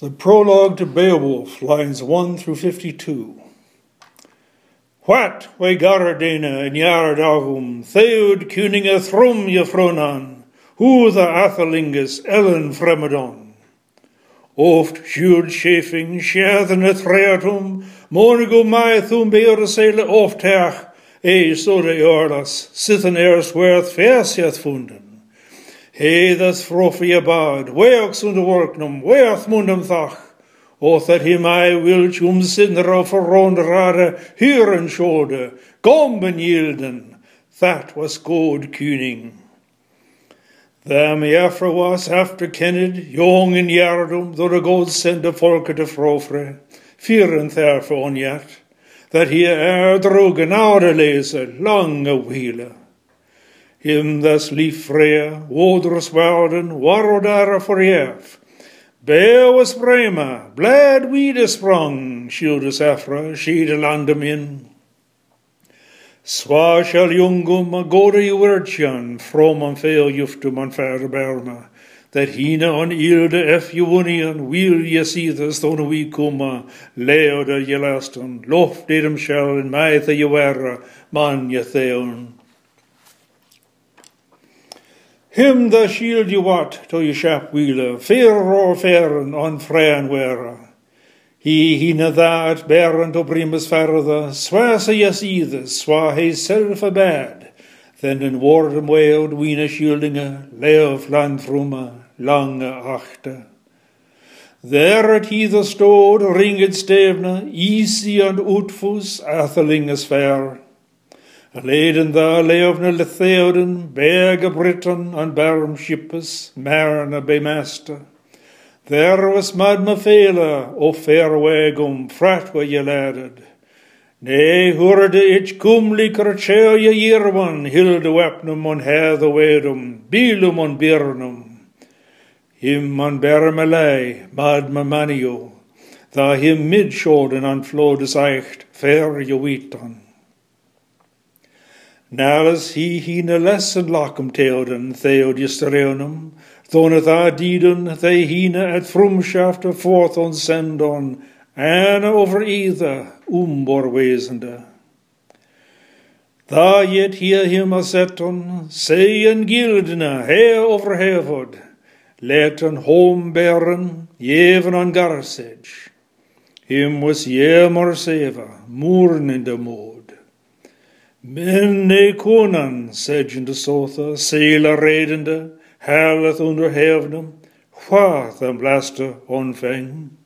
The prologue to Beowulf, lines 1 through 52. What we gardena in Yardagum, Theod kuninga thrum jefronan, Who the Athelingus Ellen Fremedon. Oft sjuld chafing sjæden et reatum, Monigo mai thum beer sele oft her, E so de orlas, sithen ers worth fersjeth funden. Heidas frofi abad, weox und worknum, weoth mundum thach, och that him I will chum sinra for rondrare, huren shode, gomben yilden, that was god kuning. Them Eafra was after Kenned, young in Yardum, though the god send a folke to frofre, fearing therefore yet, that he er drogen oude lezer, lang a wheeler. Him thus lief Wodrus ouders Warodara for verjerf. Bear was bremer, blad weed is sprung, Shieldus Safra, schiede landem in. Swashal shall jungum a gode from an fair juftum an fair berma, that Hina on Ilda f juwunian, wil je the don we Yelaston, je lasten, lof shall in Maitha je werra, man je theon. Him the shield you wat to ye shap wheeler, fair or fairen on frean wearer. He he na that beren to primus farther, swa se yes either, swa self a bad. Then in wardem wailed weena shieldinga, leof landfruma, lange achte. There at he the stod, ringed stevna, easy and utfus, athelinges fair. Leden da leofne letheoden, berge Briton on barum shippus, mariner be master. There was mad mafela, o fair wagum, frat were ye laded. Ne hurde ich cumli croceo ye irwan, hilde wapnum on hair the wedum, bilum on birnum. Him on bermelei, mad mamanio, tha him mid shoulden on flodus eicht, fair ye wheat on. Nalus he he na lesson locum teoden theodius reunum, thoneth a diden they hina at frumschafte forth on sendon, and over either umbor wesende. Da yet hear him a seton, say and gildna, hair over hereford, let an home bearen, even on garsage. Him was ye more seva, mourn in the moor. Men ne konan, sedjende sotha, sela redende, herlet under hwa them blaster onfeng.